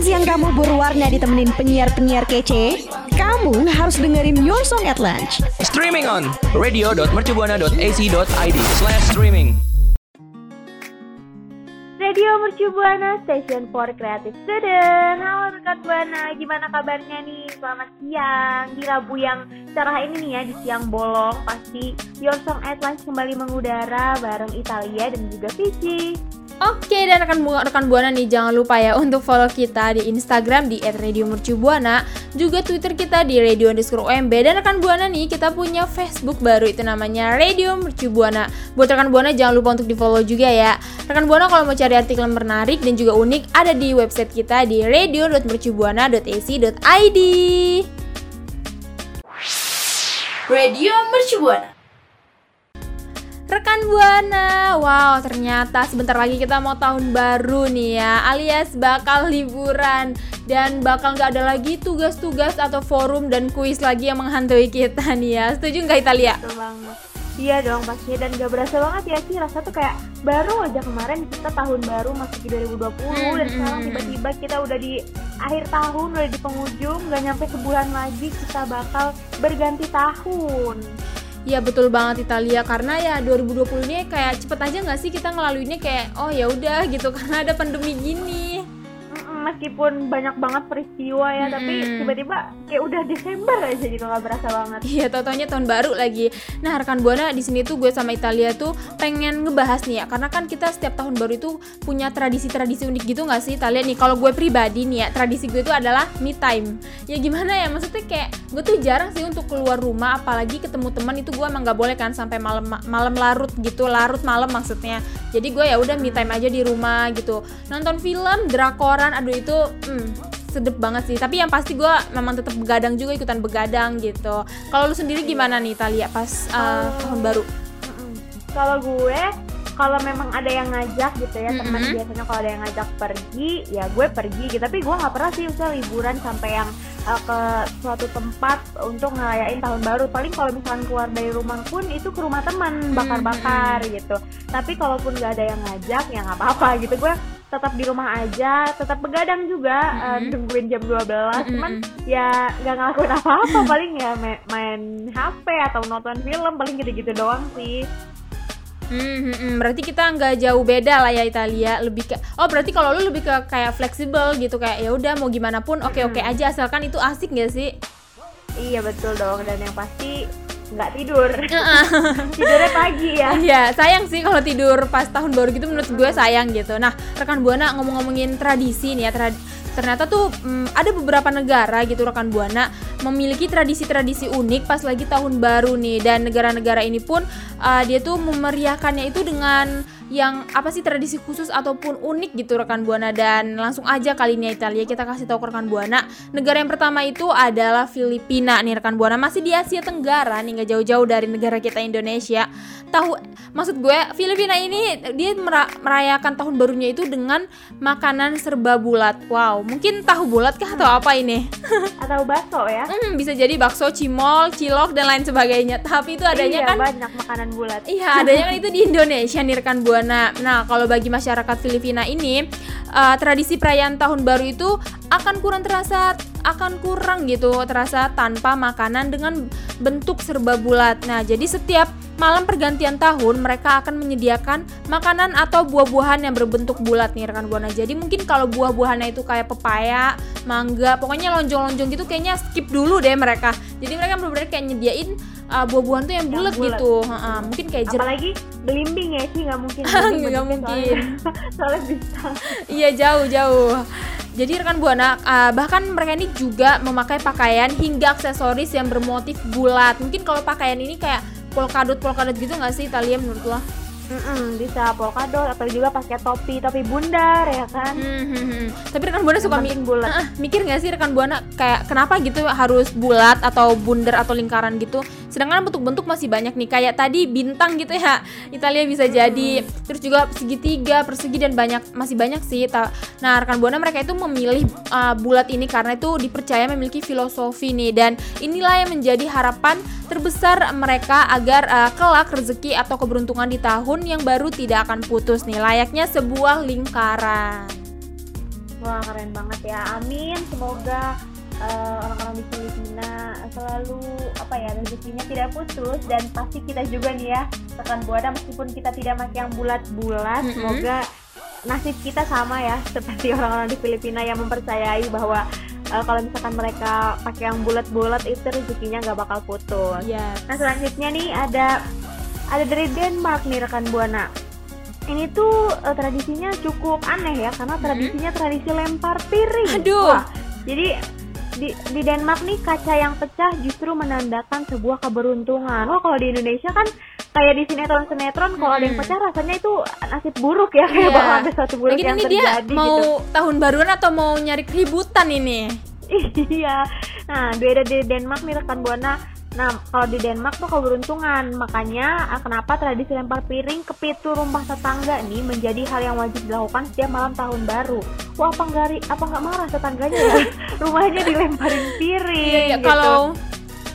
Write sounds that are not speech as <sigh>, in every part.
Makan siang kamu berwarna ditemenin penyiar-penyiar kece? Kamu harus dengerin Your Song at Lunch. Streaming on radio.mercubuana.ac.id slash streaming. Radio Mercu Buana Station for Creative Student Halo rekan Buana, gimana kabarnya nih? Selamat siang Di Rabu yang cerah ini nih ya, di siang bolong Pasti Your Song at Lunch kembali mengudara bareng Italia dan juga Vici Oke dan rekan bu rekan buana nih jangan lupa ya untuk follow kita di Instagram di @radiomercubuana, juga Twitter kita di radio underscore OMB dan rekan buana nih kita punya Facebook baru itu namanya Radio Mercubuana. Buat rekan buana jangan lupa untuk di follow juga ya. Rekan buana kalau mau cari artikel menarik dan juga unik ada di website kita di radio.mercubuana.ac.id. Radio Mercubuana. Rekan Buana, wow ternyata sebentar lagi kita mau tahun baru nih ya Alias bakal liburan Dan bakal nggak ada lagi tugas-tugas atau forum dan kuis lagi yang menghantui kita nih ya Setuju nggak Italia? Betul banget Iya dong pastinya. Dan gak berasa banget ya sih Rasa tuh kayak baru aja kemarin kita tahun baru masuk di 2020 Hmm, Dan sekarang tiba-tiba kita udah di akhir tahun, udah di penghujung Gak nyampe sebulan lagi kita bakal berganti tahun. Ya betul banget Italia. Karena ya 2020 ini kayak cepet aja nggak sih kita ngelaluinnya kayak oh ya udah gitu. <laughs> Karena ada pandemi gini. Meskipun banyak banget peristiwa ya tapi Mm-mm. tiba-tiba kayak udah Desember aja gitu nggak berasa banget Iya, totonya tahun baru lagi. Nah, rekan Buana di sini tuh gue sama Italia tuh pengen ngebahas nih ya, karena kan kita setiap tahun baru itu punya tradisi-tradisi unik gitu nggak sih Italia nih? Kalau gue pribadi nih ya, tradisi gue itu adalah me time. Ya gimana ya, maksudnya kayak gue tuh jarang sih untuk keluar rumah, apalagi ketemu teman itu gue emang nggak boleh kan sampai malam malam larut gitu, larut malam maksudnya. Jadi gue ya udah me time aja di rumah gitu, nonton film, drakoran, aduh itu hmm, sedep banget sih. Tapi yang pasti gue memang tetap begadang juga ikutan begadang gitu. Kalau lu sendiri gimana nih Talia pas uh, tahun baru? Kalau gue kalau memang ada yang ngajak gitu ya teman Mm-mm. biasanya kalau ada yang ngajak pergi ya gue pergi gitu. Tapi gue nggak pernah sih usah liburan sampai yang uh, ke suatu tempat untuk ngerayain tahun baru. Paling kalau misalkan keluar dari rumah pun itu ke rumah teman bakar-bakar gitu. Tapi kalaupun nggak ada yang ngajak ya nggak apa-apa gitu. Gue tetap di rumah aja tetap begadang juga uh, Mm-mm. nungguin jam 12 cuman Mm-mm. ya nggak ngelakuin apa-apa <laughs> paling ya ma- main HP atau nonton film paling gitu-gitu doang sih. Hmm, hmm, hmm. berarti kita nggak jauh beda lah ya Italia. Lebih ke oh berarti kalau lu lebih ke kayak fleksibel gitu kayak ya udah mau gimana pun oke oke aja. Asalkan itu asik gak sih? Iya betul dong. Dan yang pasti nggak tidur. <laughs> Tidurnya pagi ya? Iya, sayang sih kalau tidur pas tahun baru gitu menurut gue sayang gitu. Nah, rekan Buana ngomong-ngomongin tradisi nih ya, trad- ternyata tuh mm, ada beberapa negara gitu rekan Buana memiliki tradisi-tradisi unik pas lagi tahun baru nih. Dan negara-negara ini pun uh, dia tuh memeriahkannya itu dengan yang apa sih tradisi khusus ataupun unik gitu rekan Buana. Dan langsung aja kali ini Italia kita kasih tahu ke rekan Buana. Negara yang pertama itu adalah Filipina. Nih rekan Buana masih di Asia Tenggara nih nggak jauh-jauh dari negara kita Indonesia. Tahu maksud gue Filipina ini dia mera- merayakan tahun barunya itu dengan makanan serba bulat. Wow mungkin tahu bulat kah atau apa ini? <laughs> Atau bakso ya? Hmm, bisa jadi bakso cimol cilok dan lain sebagainya. Tapi itu adanya iya, kan banyak makanan bulat. Iya, adanya kan itu di Indonesia nih rekan Buana. Nah, kalau bagi masyarakat Filipina ini uh, tradisi perayaan tahun baru itu akan kurang terasa akan kurang gitu terasa tanpa makanan dengan bentuk serba bulat. Nah, jadi setiap malam pergantian tahun mereka akan menyediakan makanan atau buah-buahan yang berbentuk bulat nih rekan Buana. Jadi mungkin kalau buah-buahannya itu kayak pepaya, mangga, pokoknya lonjong-lonjong gitu kayaknya skip dulu deh mereka. Jadi mereka benar-benar kayak nyediain uh, buah-buahan tuh yang bulat gitu. Ha-ha, mungkin kayak jeruk apalagi belimbing ya sih nggak mungkin <laughs> Nggak mungkin. soalnya, <laughs> soalnya bisa Iya jauh jauh. Jadi rekan buana uh, bahkan mereka ini juga memakai pakaian hingga aksesoris yang bermotif bulat. Mungkin kalau pakaian ini kayak polkadot polkadot gitu nggak sih Italia menurut lo? Mm-mm, bisa polkadot atau juga pakai topi topi bundar ya kan Hmm, hmm, hmm. Tapi rekan buana suka mi- bulat. Ah, mikir nggak sih rekan buana kayak kenapa gitu harus bulat atau bundar atau lingkaran gitu? Sedangkan bentuk-bentuk masih banyak nih kayak tadi bintang gitu ya. Italia bisa jadi terus juga segitiga, persegi dan banyak masih banyak sih. Nah, rekan buana mereka itu memilih uh, bulat ini karena itu dipercaya memiliki filosofi nih dan inilah yang menjadi harapan terbesar mereka agar uh, kelak rezeki atau keberuntungan di tahun yang baru tidak akan putus nih layaknya sebuah lingkaran. Wah keren banget ya. Amin. Semoga eh, orang-orang di Filipina selalu apa ya rezekinya tidak putus dan pasti kita juga nih ya rekan buana meskipun kita tidak pakai yang bulat-bulat, Mm-mm. semoga nasib kita sama ya <laughs> seperti orang-orang di Filipina yang mempercayai bahwa eh, kalau misalkan mereka pakai yang bulat-bulat itu rezekinya nggak bakal putus. Iya. Nah selanjutnya nih ada ada dari Denmark nih rekan buana. Ini tuh eh, tradisinya cukup aneh ya karena tradisinya tradisi lempar piring. Hmm. Aduh. Wah, jadi di, di Denmark nih kaca yang pecah justru menandakan sebuah keberuntungan. Wah kalau di Indonesia kan kayak di sinetron-sinetron kalau ada yang Hmm. pecah rasanya itu nasib buruk ya kayak bakal ada sesuatu buruk Mungkin yang ini dia terjadi mau gitu. tahun baruan atau mau nyari keributan ini? <laughs> iya. Nah, beda di Denmark nih rekan buana. Nah, kalau di Denmark tuh keberuntungan. Makanya ah, kenapa tradisi lempar piring ke pintu rumah tetangga nih menjadi hal yang wajib dilakukan setiap malam tahun baru. Wah, apa nggak apa nggak marah tetangganya ya? <laughs> Rumahnya dilemparin piring. Iya, iya. gitu. Kalau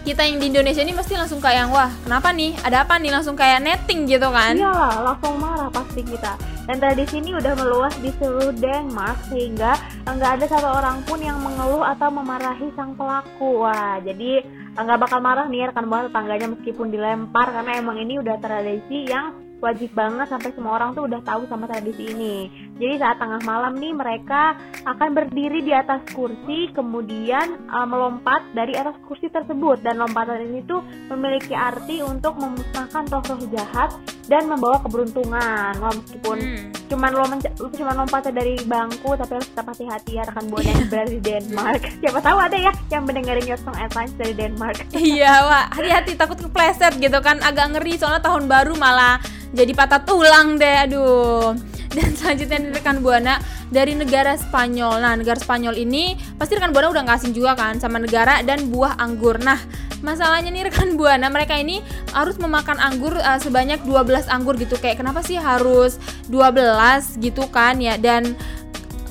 kita yang di Indonesia ini mesti langsung kayak yang wah kenapa nih ada apa nih langsung kayak netting gitu kan Iyalah, langsung marah pasti kita. Dan tradisi ini udah meluas di seluruh Denmark sehingga nggak ada satu orang pun yang mengeluh atau memarahi sang pelaku. Wah, jadi nggak bakal marah nih rekan buana tetangganya meskipun dilempar karena emang ini udah tradisi yang wajib banget sampai semua orang tuh udah tahu sama tradisi ini. Jadi saat tengah malam nih mereka akan berdiri di atas kursi kemudian uh, melompat dari atas kursi tersebut dan lompatan ini tuh memiliki arti untuk memusnahkan roh-roh jahat dan membawa keberuntungan. Wah, meskipun Hmm. cuman lo cuman lompatnya dari bangku tapi harus tetap hati-hati ya rekan buana yang berada di Denmark. <laughs> Siapa tahu ada ya yang mendengarin Your Song Advice dari Denmark. <laughs> Iya, wah, hati-hati takut kepleset gitu kan. Agak ngeri soalnya tahun baru malah jadi patah tulang deh. Aduh. Dan selanjutnya rekan Buana dari negara Spanyol. Nah, negara Spanyol ini pasti rekan Buana udah nggak asing juga kan sama negara dan buah anggur. Nah, masalahnya nih rekan Buana, mereka ini harus memakan anggur eh, sebanyak 12 anggur gitu. Kayak kenapa sih harus 12 gitu kan ya? Dan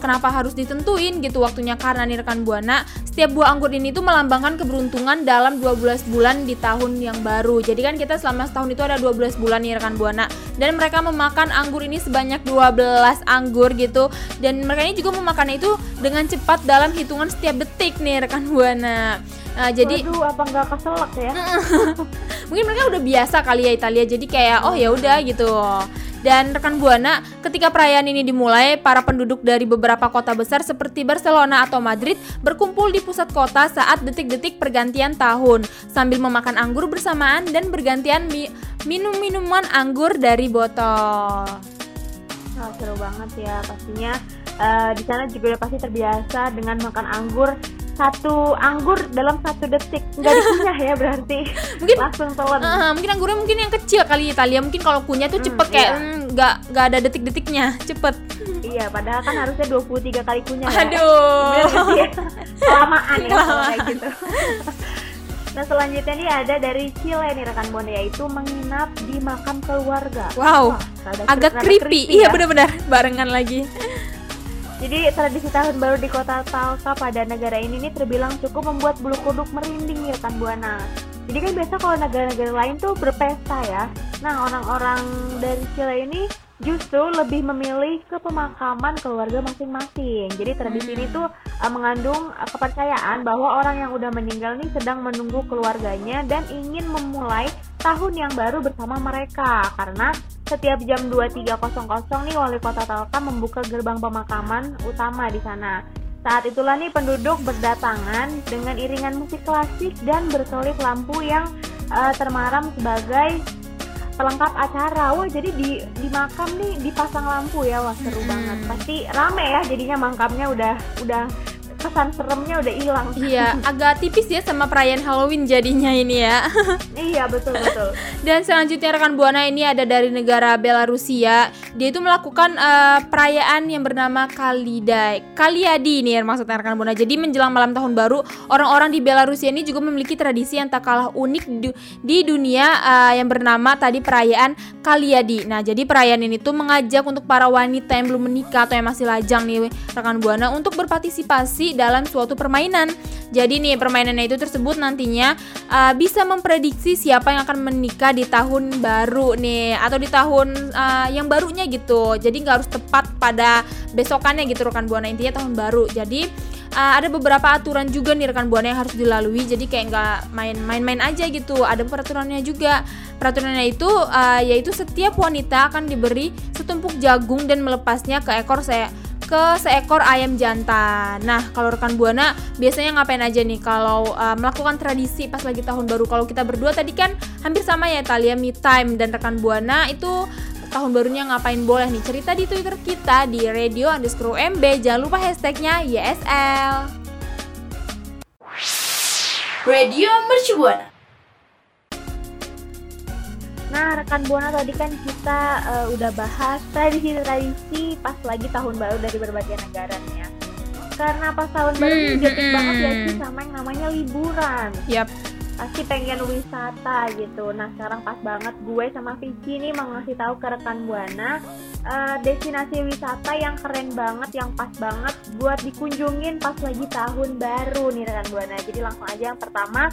kenapa harus ditentuin gitu waktunya karena nih rekan buana setiap buah anggur ini tuh melambangkan keberuntungan dalam 12 bulan di tahun yang baru. Jadi kan kita selama setahun itu ada 12 bulan nih rekan buana. Dan mereka memakan anggur ini sebanyak 12 anggur gitu. Dan mereka ini juga memakannya itu dengan cepat dalam hitungan setiap detik nih rekan buana. Nah, jadi Waduh, apa nggak keselak ya? <laughs> mungkin mereka udah biasa kali ya Italia. Jadi kayak oh ya udah gitu dan rekan buana ketika perayaan ini dimulai para penduduk dari beberapa kota besar seperti Barcelona atau Madrid berkumpul di pusat kota saat detik-detik pergantian tahun sambil memakan anggur bersamaan dan bergantian mi- minum minuman anggur dari botol Wah, seru banget ya pastinya. eh, di sana juga udah pasti terbiasa dengan makan anggur satu anggur dalam satu detik. Nggak dikunyah ya berarti. <laughs> Mungkin- langsung telan Ah, mungkin anggurnya mungkin yang kecil kali Italia mungkin kalau kunyah tuh Hmm, cepet kayak iya. hmm, nggak nggak ada detik-detiknya cepet. Iya padahal kan harusnya 23 kali kunyah ya. aduh. Bener <laughs> kelamaan ya kalau Kelamaan. kayak gitu. <laughs> Nah selanjutnya nih ada dari Chile nih rekan Bona yaitu menginap di makam keluarga. Wow. Wah, agak creepy, creepy iya ya. benar-benar barengan lagi Jadi tradisi tahun baru di kota Talca pada negara ini nih terbilang cukup membuat bulu kuduk merinding ya kan Buana. Jadi kan biasa kalau negara-negara lain tuh berpesta ya. Nah orang-orang dari Chile ini justru lebih memilih ke pemakaman keluarga masing-masing. Jadi tradisi ini tuh uh, mengandung uh, kepercayaan bahwa orang yang udah meninggal nih sedang menunggu keluarganya dan ingin memulai tahun yang baru bersama mereka karena setiap jam 23.00 nih wali kota Talca membuka gerbang pemakaman utama di sana. Saat itulah nih penduduk berdatangan dengan iringan musik klasik dan berkelip lampu yang uh, termaram sebagai pelengkap acara. Wah, jadi di di makam nih dipasang lampu ya. Wah, seru Hmm. banget. Pasti rame ya jadinya makamnya udah udah kesan seremnya udah hilang. Iya, agak tipis ya sama perayaan Halloween jadinya ini ya. <laughs> iya, betul betul. Dan selanjutnya rekan Buana ini ada dari negara Belarusia. Dia itu melakukan eh, perayaan yang bernama Kalidai. Kaliadi ini ya maksudnya rekan Buana. Jadi menjelang malam tahun baru, orang-orang di Belarusia ini juga memiliki tradisi yang tak kalah unik du- di dunia eh, yang bernama tadi perayaan Kaliadi. Nah, jadi perayaan ini tuh mengajak untuk para wanita yang belum menikah atau yang masih lajang nih rekan Buana untuk berpartisipasi dalam suatu permainan. Jadi nih permainannya itu tersebut nantinya uh, bisa memprediksi siapa yang akan menikah di tahun baru nih atau di tahun uh, yang barunya gitu. Jadi nggak harus tepat pada besokannya gitu rekan buana intinya tahun baru. Jadi uh, ada beberapa aturan juga nih rekan buana yang harus dilalui. Jadi kayak nggak main-main-main aja gitu. Ada peraturannya juga. Peraturannya itu uh, yaitu setiap wanita akan diberi setumpuk jagung dan melepasnya ke ekor saya ke seekor ayam jantan. Nah, kalau rekan buana biasanya ngapain aja nih kalau uh, melakukan tradisi pas lagi tahun baru? Kalau kita berdua tadi kan hampir sama ya Talia me time dan rekan buana itu tahun barunya ngapain boleh nih cerita di Twitter kita di radio underscore MB. Jangan lupa hashtagnya YSL. Radio Mercubuana. Nah, rekan Buana tadi kan kita uh, udah bahas tradisi-tradisi pas lagi tahun baru dari berbagai negara nih ya. Karena pas tahun baru Hmm, identik hmm. banget ya sih sama yang namanya liburan. Yap. Pasti pengen wisata gitu. Nah, sekarang pas banget gue sama Vicky nih mau ngasih tahu ke rekan Buana eh, destinasi wisata yang keren banget, yang pas banget buat dikunjungin pas lagi tahun baru nih rekan Buana. Jadi langsung aja yang pertama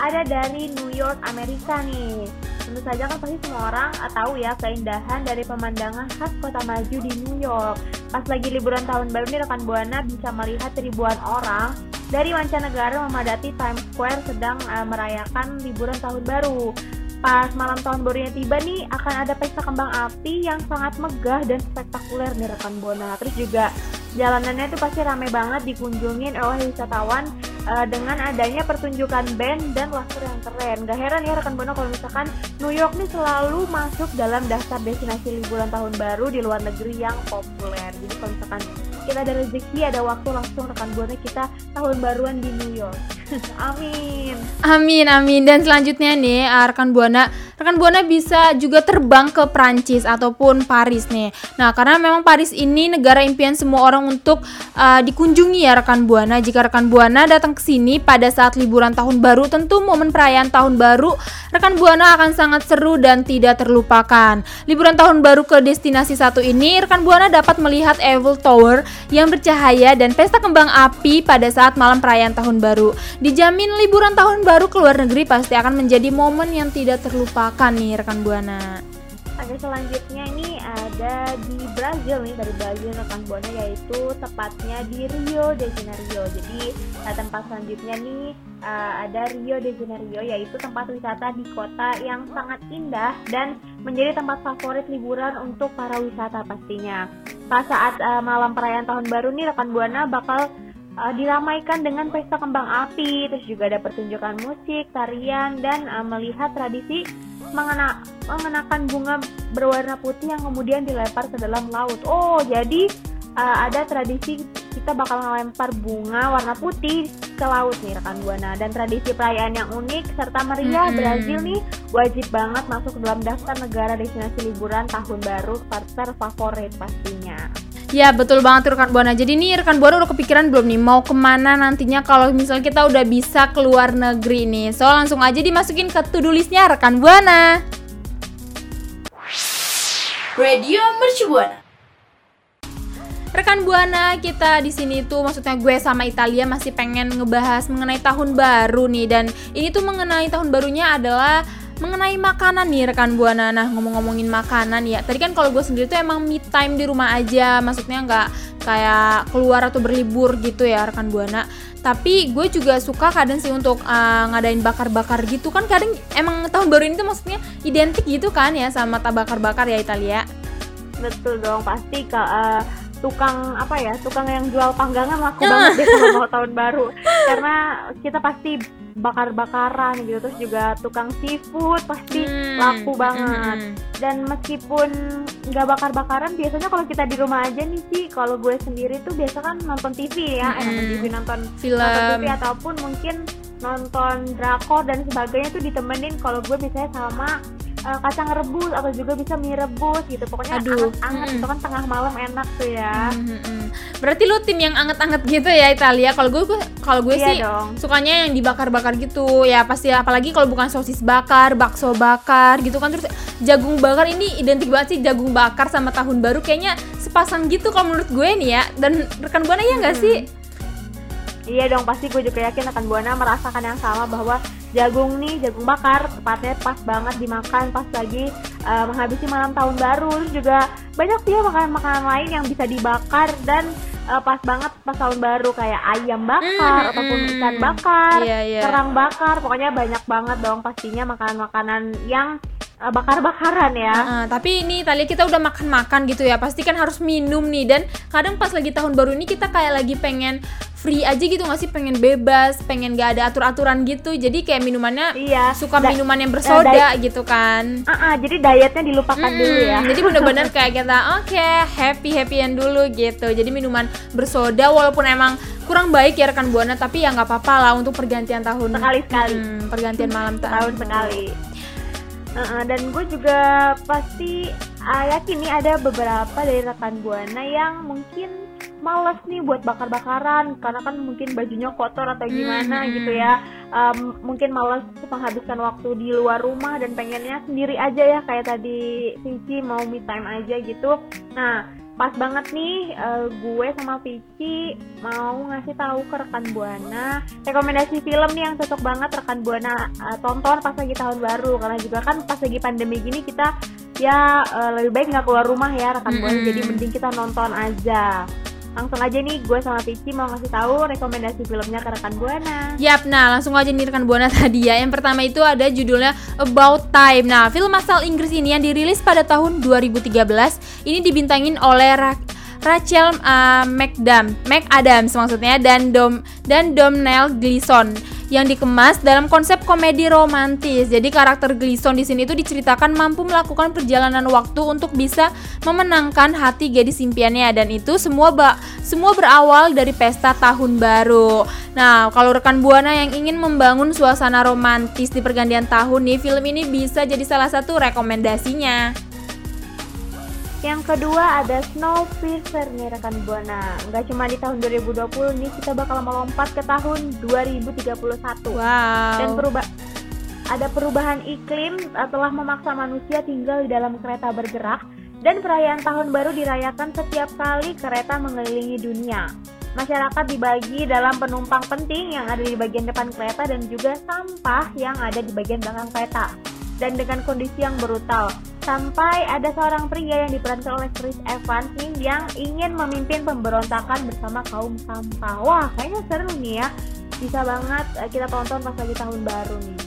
ada dari New York, Amerika nih. Tentu saja kan pasti semua orang eh, tahu ya keindahan dari pemandangan khas kota maju di New York. Pas lagi liburan tahun baru nih rekan Buana bisa melihat ribuan orang dari mancanegara memadati Times Square sedang eh, merayakan liburan tahun baru. Pas malam tahun barunya tiba nih akan ada pesta kembang api yang sangat megah dan spektakuler nih rekan Buana. Terus juga jalanannya itu pasti rame banget dikunjungin oleh wisatawan eh, dengan adanya pertunjukan band dan laser yang keren. Gak heran ya rekan Buana kalau misalkan New York nih selalu masuk dalam daftar destinasi liburan tahun baru di luar negeri yang populer. Jadi kalau misalkan kita ada rezeki, ada waktu langsung rekan Buana kita tahun baruan di New York. <laughs> Amin. Amin amin dan selanjutnya nih uh, rekan buana rekan buana bisa juga terbang ke Prancis ataupun Paris nih. Nah karena memang Paris ini negara impian semua orang untuk uh, dikunjungi ya rekan buana. Jika rekan buana datang ke sini pada saat liburan tahun baru tentu momen perayaan tahun baru rekan buana akan sangat seru dan tidak terlupakan. Liburan tahun baru ke destinasi satu ini rekan buana dapat melihat Eiffel Tower yang bercahaya dan pesta kembang api pada saat malam perayaan tahun baru. Dijamin liburan tahun baru ke luar negeri pasti akan menjadi momen yang tidak terlupakan nih rekan Buana. Ada selanjutnya ini ada di Brazil nih dari Brazil rekan buana yaitu tepatnya di Rio de Janeiro. Jadi eh, tempat selanjutnya nih eh, ada Rio de Janeiro yaitu tempat wisata di kota yang sangat indah dan menjadi tempat favorit liburan untuk para wisata pastinya. Pas saat eh, malam perayaan tahun baru nih rekan buana bakal uh, diramaikan dengan pesta kembang api, terus juga ada pertunjukan musik, tarian, dan uh, melihat tradisi mengena mengenakan bunga berwarna putih yang kemudian dilempar ke dalam laut. Oh, jadi uh, ada tradisi kita bakal ngelempar bunga warna putih ke laut nih rekan buana dan tradisi perayaan yang unik serta meriah Mm-mm. Brazil nih wajib banget masuk ke dalam daftar negara destinasi liburan tahun baru terfavorit pastinya. Ya betul banget tuh rekan Buana. Jadi nih rekan Buana udah kepikiran belum nih mau ke mana nantinya kalau misalnya kita udah bisa keluar negeri nih. So langsung aja dimasukin ke to-do listnya rekan Buana. Radio Mercubuana. Rekan Buana, kita di sini tuh maksudnya gue sama Italia masih pengen ngebahas mengenai tahun baru nih dan ini tuh mengenai tahun barunya adalah mengenai makanan nih rekan Buana. Nah, ngomong-ngomongin makanan ya. Tadi kan kalau gue sendiri tuh emang me time di rumah aja, maksudnya nggak kayak keluar atau berlibur gitu ya rekan Buana. Tapi gue juga suka kadang sih untuk uh, ngadain bakar-bakar gitu kan kadang emang tahun baru ini tuh maksudnya identik gitu kan ya sama tak bakar-bakar ya Italia. Betul dong, pasti ke eh, tukang apa ya, tukang yang jual panggangan laku Ah. banget deh kalau <laughs> mau tahun baru. Karena kita pasti bakar-bakaran gitu, terus juga tukang seafood pasti Hmm, laku hmm, banget. hmm. Dan meskipun nggak bakar-bakaran, biasanya kalau kita di rumah aja nih sih, kalau gue sendiri tuh biasa kan nonton TV ya, eh, nonton. TV nonton Film. nonton TV ataupun mungkin nonton drakor dan sebagainya tuh ditemenin kalau gue misalnya sama eh, kacang rebus atau juga bisa mie rebus gitu pokoknya Aduh, anget-anget mm-mm. itu kan tengah malam enak tuh ya Hmm, hmm, hmm. Berarti lu tim yang anget-anget gitu ya Italia. Kalau gue gue- kalau gue Iya sih dong. sukanya yang dibakar-bakar gitu. Ya pasti apalagi kalau bukan sosis bakar, bakso bakar gitu kan terus jagung bakar ini identik banget sih jagung bakar sama tahun baru kayaknya sepasang gitu kalau menurut gue nih ya. Dan rekan buana ya nggak sih? Iya dong, pasti gue juga yakin akan Buana merasakan yang sama bahwa jagung nih, jagung bakar, tepatnya pas banget dimakan pas lagi uh, menghabisi malam tahun baru. Terus juga banyak sih ya makanan-makanan lain yang bisa dibakar dan uh, pas banget pas tahun baru kayak ayam bakar Mm, ataupun mm. ikan bakar, Iya, iya. kerang bakar, pokoknya banyak banget dong pastinya makanan-makanan yang bakar-bakaran ya. Nah, tapi ini tadi kita udah makan-makan gitu ya, pasti kan harus minum nih dan kadang pas lagi tahun baru ini kita kayak lagi pengen free aja gitu nggak sih, pengen bebas, pengen gak ada atur-aturan gitu, jadi kayak minumannya Iya. suka Da- minuman yang eh, bersoda gitu kan. Ah, ah, jadi dietnya dilupakan dulu ya. Jadi bener-bener kayak kita oke happy happyan dulu gitu. Jadi minuman bersoda walaupun emang kurang baik ya rekan buana tapi ya nggak apa-apa lah untuk pergantian tahun. Sekali-sekali. Mm, pergantian malam ta- tahun sekali. Uh-uh, dan gue juga pasti uh, yakin nih ada beberapa dari rekan buana yang mungkin males nih buat bakar-bakaran karena kan mungkin bajunya kotor atau gimana Hmm. gitu ya Um, mungkin males menghabiskan waktu di luar rumah dan pengennya sendiri aja ya kayak tadi Vici mau me time aja gitu nah pas banget nih uh, gue sama Vici mau ngasih tahu ke rekan buana. Rekomendasi film nih yang cocok banget rekan buana uh, tonton pas lagi tahun baru. Karena juga kan pas lagi pandemi gini kita ya uh, lebih baik nggak keluar rumah ya rekan buana. Mm-mm. jadi mending kita nonton aja langsung aja nih gue sama Vici mau ngasih tahu rekomendasi filmnya ke rekan buana Yap, nah langsung aja nih rekan buana <laughs> tadi ya. Yang pertama itu ada judulnya About Time. Nah, film asal Inggris ini yang dirilis pada tahun 2013 ini dibintangin oleh Ra- Rachel uh, McAdams, McAdams maksudnya dan Dom dan Domhnall Gleeson yang dikemas dalam konsep komedi romantis. Jadi karakter Gleeson di sini itu diceritakan mampu melakukan perjalanan waktu untuk bisa memenangkan hati gadis impiannya dan itu semua ba- semua berawal dari pesta tahun baru. Nah, kalau rekan Buana yang ingin membangun suasana romantis di pergantian tahun nih, film ini bisa jadi salah satu rekomendasinya. Yang kedua ada Snowpiercer nih rekan Buana. Nggak cuma di tahun 2020 nih kita bakal melompat ke tahun 2031. Wow. Dan perubah ada perubahan iklim uh, telah memaksa manusia tinggal di dalam kereta bergerak dan perayaan tahun baru dirayakan setiap kali kereta mengelilingi dunia. Masyarakat dibagi dalam penumpang penting yang ada di bagian depan kereta dan juga sampah yang ada di bagian belakang kereta. Dan dengan kondisi yang brutal, sampai ada seorang pria yang diperankan oleh Chris Evans nih yang ingin memimpin pemberontakan bersama kaum sampah. Wah, kayaknya seru nih ya. Bisa banget eh, kita tonton pas lagi tahun baru nih.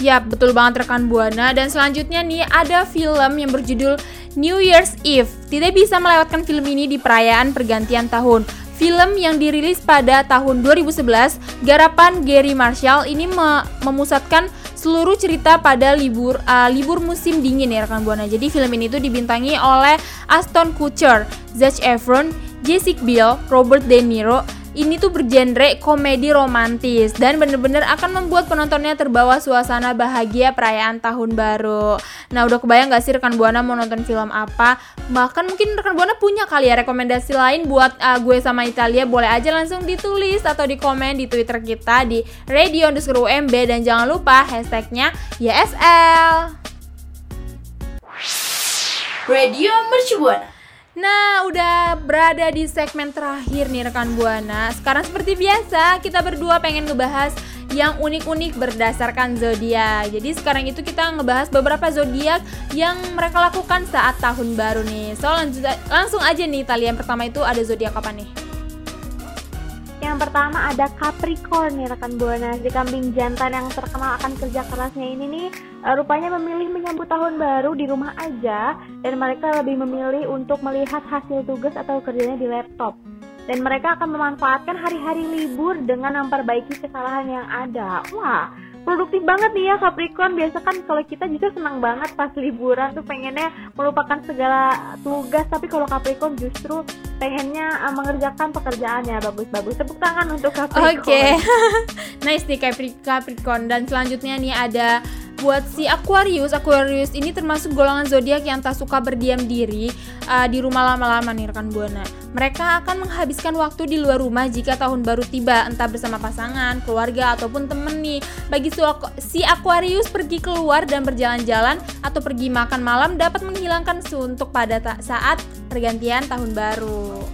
Ya, betul banget rekan Buana. Dan selanjutnya nih ada film yang berjudul New Year's Eve. Tidak bisa melewatkan film ini di perayaan pergantian tahun. Film yang dirilis pada tahun 2011, garapan Gary Marshall ini me- memusatkan seluruh cerita pada libur uh, libur musim dingin ya rekan Buana. Jadi film ini tuh dibintangi oleh Aston Kutcher, Zac Efron, Jessica Biel, Robert De Niro. Ini tuh bergenre komedi romantis dan bener-bener akan membuat penontonnya terbawa suasana bahagia perayaan tahun baru. Nah udah kebayang gak sih rekan Buana mau nonton film apa? Bahkan mungkin rekan Buana punya kali ya rekomendasi lain buat uh, gue sama Italia boleh aja langsung ditulis atau di komen di Twitter kita di radio underscore UMB dan jangan lupa hashtagnya YSL. Radio Mercu Buana. Nah, udah berada di segmen terakhir nih rekan Buana. Sekarang seperti biasa, kita berdua pengen ngebahas yang unik-unik berdasarkan zodiak. Jadi sekarang itu kita ngebahas beberapa zodiak yang mereka lakukan saat tahun baru nih. So lanjut, langsung aja nih Italia. Yang pertama itu ada zodiak apa nih? Yang pertama ada Capricorn nih rekan Buana, si kambing jantan yang terkenal akan kerja kerasnya ini nih eh, rupanya memilih menyambut tahun baru di rumah aja dan mereka lebih memilih untuk melihat hasil tugas atau kerjanya di laptop. Dan mereka akan memanfaatkan hari-hari libur dengan memperbaiki kesalahan yang ada. Wah, produktif banget nih ya Capricorn. Biasa kan kalau kita juga senang banget pas liburan tuh pengennya melupakan segala tugas, tapi kalau Capricorn justru pengennya uh, mengerjakan pekerjaannya bagus-bagus. Tepuk tangan untuk Capricorn. Oke, <laughs> nice nih Capri- Capricorn. Dan selanjutnya nih ada buat si Aquarius. Aquarius ini termasuk golongan zodiak yang tak suka berdiam diri uh, di rumah lama-lama nih rekan buana. Mereka akan menghabiskan waktu di luar rumah jika tahun baru tiba, entah bersama pasangan, keluarga ataupun temen nih. Bagi si Aqu- si Aquarius pergi keluar dan berjalan-jalan atau pergi makan malam dapat menghilangkan suntuk pada saat pergantian tahun baru.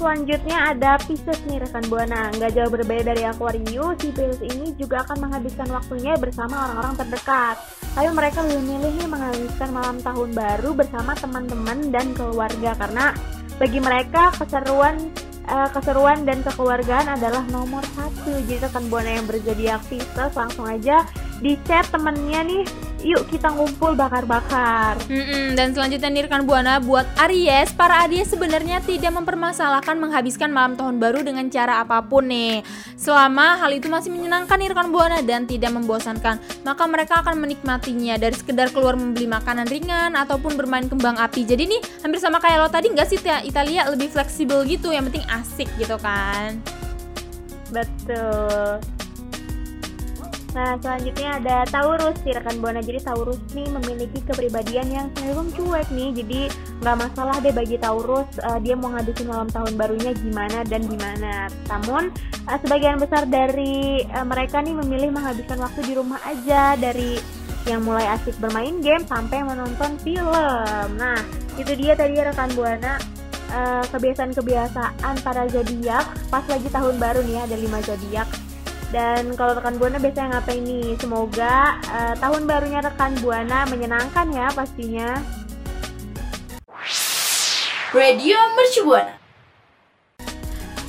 selanjutnya ada Pisces nih rekan Buana. Nggak jauh berbeda dari Aquarius, si Pisces ini juga akan menghabiskan waktunya bersama orang-orang terdekat. Tapi mereka lebih memilih nih menghabiskan malam tahun baru bersama teman-teman dan keluarga karena bagi mereka keseruan uh, keseruan dan kekeluargaan adalah nomor satu. Jadi rekan Buana yang berzodiak Pisces langsung aja di chat temennya nih yuk kita ngumpul bakar-bakar. Mm-mm, dan selanjutnya nih rekan buana buat Aries, para Aries sebenarnya tidak mempermasalahkan menghabiskan malam tahun baru dengan cara apa pun nih. Selama hal itu masih menyenangkan nih rekan buana dan tidak membosankan, maka mereka akan menikmatinya dari sekedar keluar membeli makanan ringan ataupun bermain kembang api. Jadi nih hampir sama kayak lo tadi nggak sih Italia lebih fleksibel gitu, yang penting asik gitu kan. Betul. Nah, selanjutnya ada Taurus sih rekan Buana. Jadi Taurus nih memiliki kepribadian yang cenderung cuek nih. Jadi nggak masalah deh bagi Taurus uh, dia mau ngabisin malam tahun barunya gimana dan gimana. Namun uh, sebagian besar dari uh, mereka nih memilih menghabiskan waktu di rumah aja dari yang mulai asik bermain game sampai menonton film. Nah, itu dia tadi rekan Buana kebiasaan-kebiasaan para zodiak pas lagi tahun baru nih ada lima zodiak dan kalau rekan Buana biasanya ngapain nih? Semoga uh, tahun barunya rekan Buana menyenangkan ya pastinya. Radio Mercu Buana.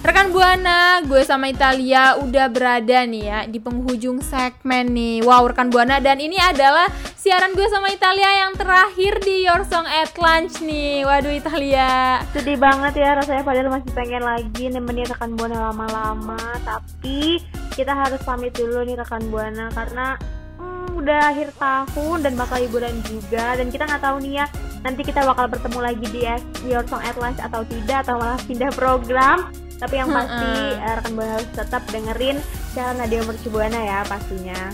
Rekan Buana, gue sama Italia udah berada nih ya di penghujung segmen nih. Wow, rekan Buana dan ini adalah siaran gue sama Italia yang terakhir di Your Song at Lunch nih. Waduh Italia. Sedih banget ya rasanya padahal masih pengen lagi nemenin rekan Buana lama-lama, tapi kita harus pamit dulu nih rekan Buana karena udah akhir tahun dan bakal liburan juga. Dan kita nggak tahu nih ya nanti kita bakal bertemu lagi di Your Song at Lunch atau tidak atau malah pindah program. Tapi yang pasti uh, rekan buana harus tetap dengerin siaran Radio Mercu Buana ya pastinya.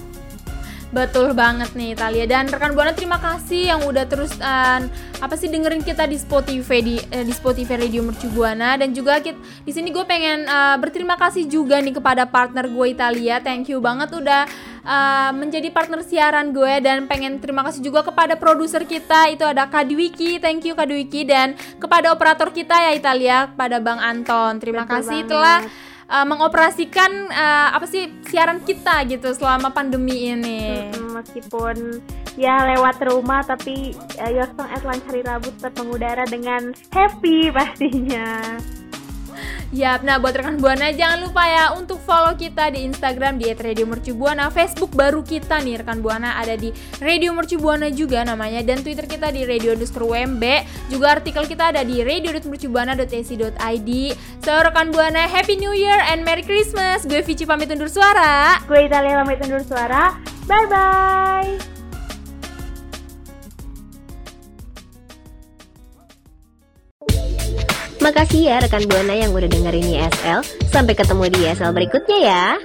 Betul banget nih Italia dan rekan buana terima kasih yang udah terus uh, apa sih dengerin kita di Spotify di uh, di Spotify Radio Mercu Buana dan juga kita, di sini gue pengen uh, berterima kasih juga nih kepada partner gue Italia. Thank you banget udah uh, menjadi partner siaran gue dan pengen terima kasih juga kepada produser kita itu ada Kadwiki. Thank you Kadwiki dan kepada operator kita ya Italia kepada Bang Anton. Terima Betul kasih banget. telah uh, mengoperasikan uh, apa sih siaran kita gitu selama pandemi ini. Hmm, meskipun ya lewat rumah tapi uh, Your Song at Lunch hari Rabu tetap mengudara dengan happy pastinya. Yap, nah buat rekan Buana jangan lupa ya untuk follow kita di Instagram di @radiomercubuana, Facebook baru kita nih rekan Buana ada di Radio Mercubuana juga namanya dan Twitter kita di radio WMB. Juga artikel kita ada di radio.mercubuana.ac.id. So rekan Buana, Happy New Year and Merry Christmas. Gue Vici pamit undur suara. Gue Italia pamit undur suara. Bye bye. Makasih ya rekan Buana yang udah dengerin YSL. Sampai ketemu di YSL berikutnya ya.